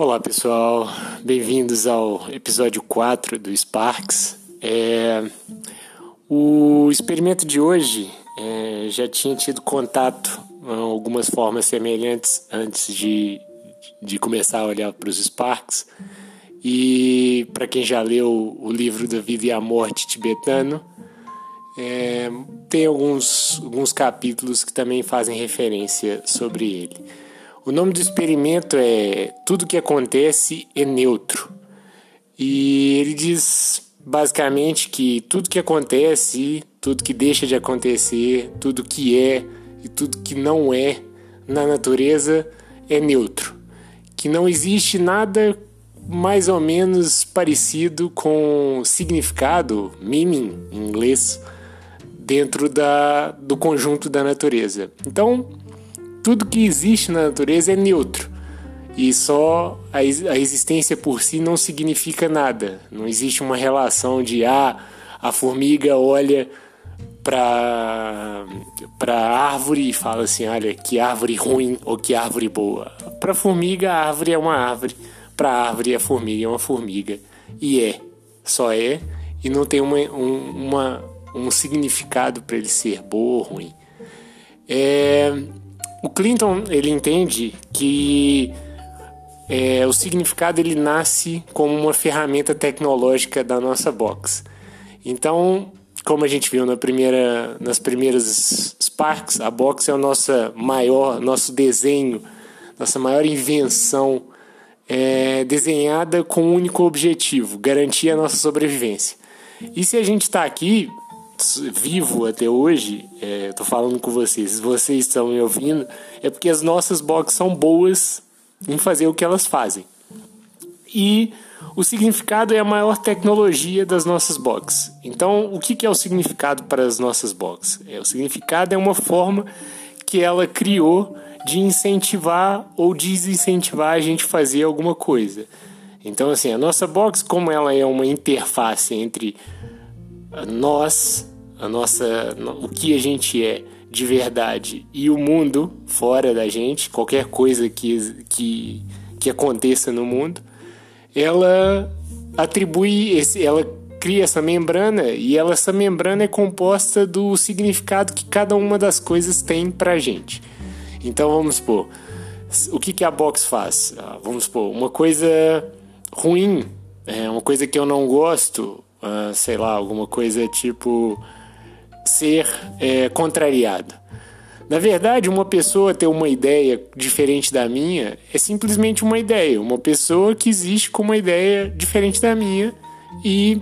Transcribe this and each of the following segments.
Olá pessoal, bem-vindos ao episódio 4 do Sparks. É, o experimento de hoje é, já tinha tido contato com algumas formas semelhantes antes de, de começar a olhar para os Sparks. E para quem já leu o livro da Vida e a Morte tibetano, é, tem alguns, alguns capítulos que também fazem referência sobre ele. O nome do experimento é Tudo que acontece é neutro. E ele diz basicamente que tudo que acontece, tudo que deixa de acontecer, tudo que é e tudo que não é na natureza é neutro. Que não existe nada mais ou menos parecido com significado, meaning em inglês, dentro da, do conjunto da natureza. Então, tudo que existe na natureza é neutro e só a, existência por si não significa nada. Não existe uma relação de ah, a formiga olha para para árvore e fala assim, olha que árvore ruim ou que árvore boa. Para formiga a árvore é uma árvore, para árvore a formiga é uma formiga e é, só é e não tem uma, um, uma, um significado para ele ser boa ou ruim. É, o Clinton ele entende que é, o significado ele nasce como uma ferramenta tecnológica da nossa box. Então, como a gente viu na primeira, nas primeiras Sparks, a box é o nosso maior, nosso desenho, nossa maior invenção é, desenhada com um único objetivo: garantir a nossa sobrevivência. E se a gente está aqui vivo até hoje, é, falando com vocês, se vocês estão me ouvindo, é porque as nossas boxes são boas em fazer o que elas fazem. E o significado é a maior tecnologia das nossas boxes. Então, o que é o significado para as nossas boxes? É, o significado é uma forma que ela criou de incentivar ou desincentivar a gente fazer alguma coisa. Então, assim, a nossa box, como ela é uma interface entre nós a nossa, o que a gente é de verdade e o mundo fora da gente, qualquer coisa que, que, que aconteça no mundo, ela atribui esse, ela cria essa membrana e ela, essa membrana é composta do significado que cada uma das coisas tem pra gente. Então vamos supor, o que, que a box faz? Ah, vamos supor, uma coisa ruim, é uma coisa que eu não gosto, uh, sei lá, alguma coisa tipo ser é, contrariado. Na verdade, uma pessoa ter uma ideia diferente da minha é simplesmente uma ideia. Uma pessoa que existe com uma ideia diferente da minha e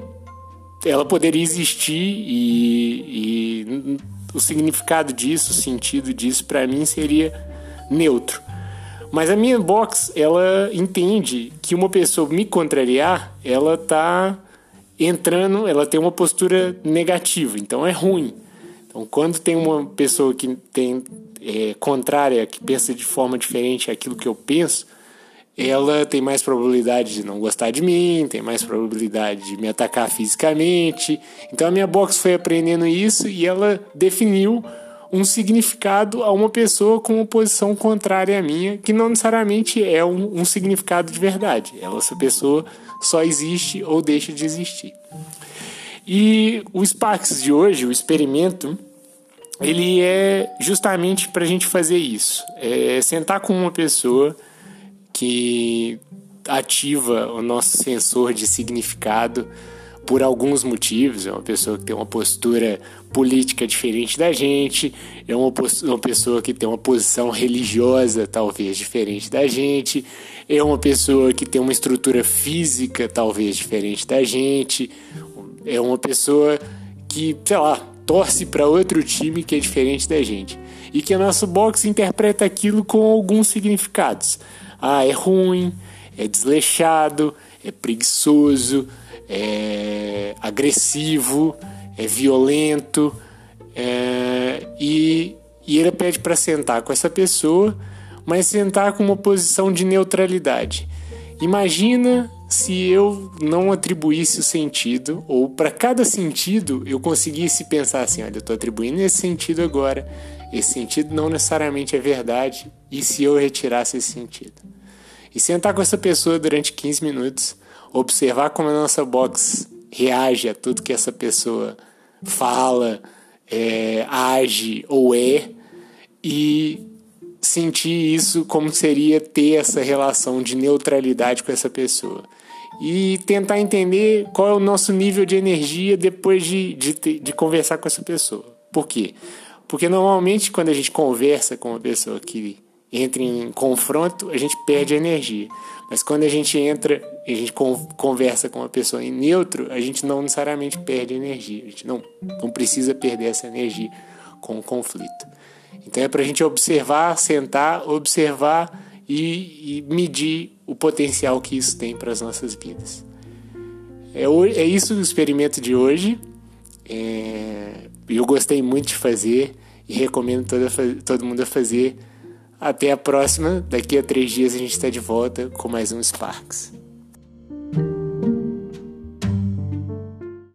ela poderia existir e, e o significado disso, o sentido disso para mim seria neutro. Mas a minha box, ela entende que uma pessoa me contrariar, ela tá entrando, ela tem uma postura negativa, então é ruim. Então, quando tem uma pessoa que tem é, contrária, que pensa de forma diferente àquilo que eu penso, ela tem mais probabilidade de não gostar de mim, tem mais probabilidade de me atacar fisicamente. Então a minha box foi aprendendo isso e ela definiu um significado a uma pessoa com uma posição contrária à minha, que não necessariamente é um, um significado de verdade. Essa pessoa só existe ou deixa de existir. E o Sparks de hoje, o experimento, ele é justamente para a gente fazer isso. É sentar com uma pessoa que ativa o nosso sensor de significado por alguns motivos. É uma pessoa que tem uma postura política diferente da gente, é uma, uma pessoa que tem uma posição religiosa talvez diferente da gente, é uma pessoa que tem uma estrutura física talvez diferente da gente, é uma pessoa que, sei lá, torce para outro time que é diferente da gente. E que a nossa box interpreta aquilo com alguns significados. Ah, é ruim, é desleixado, é preguiçoso, é agressivo, é violento. É... E, e ele pede para sentar com essa pessoa, mas sentar com uma posição de neutralidade. Imagina se eu não atribuísse o sentido, ou para cada sentido eu conseguisse pensar assim: olha, eu estou atribuindo esse sentido agora, esse sentido não necessariamente é verdade, e se eu retirasse esse sentido? E sentar com essa pessoa durante 15 minutos, observar como a nossa box reage a tudo que essa pessoa fala, é, age ou é, e sentir isso como seria ter essa relação de neutralidade com essa pessoa. E tentar entender qual é o nosso nível de energia depois de, de, de conversar com essa pessoa. Por quê? Porque normalmente quando a gente conversa com uma pessoa que entra em confronto, a gente perde energia. Mas quando a gente entra, a gente conversa com uma pessoa em neutro, a gente não necessariamente perde energia. A gente não, não precisa perder essa energia com o conflito. Então é para a gente observar, sentar, observar e, e, medir o potencial que isso tem para as nossas vidas. É, é isso o experimento de hoje. É, eu gostei muito de fazer e recomendo toda, todo mundo a fazer. Até a próxima. Daqui a três dias a gente está de volta com mais um Sparks.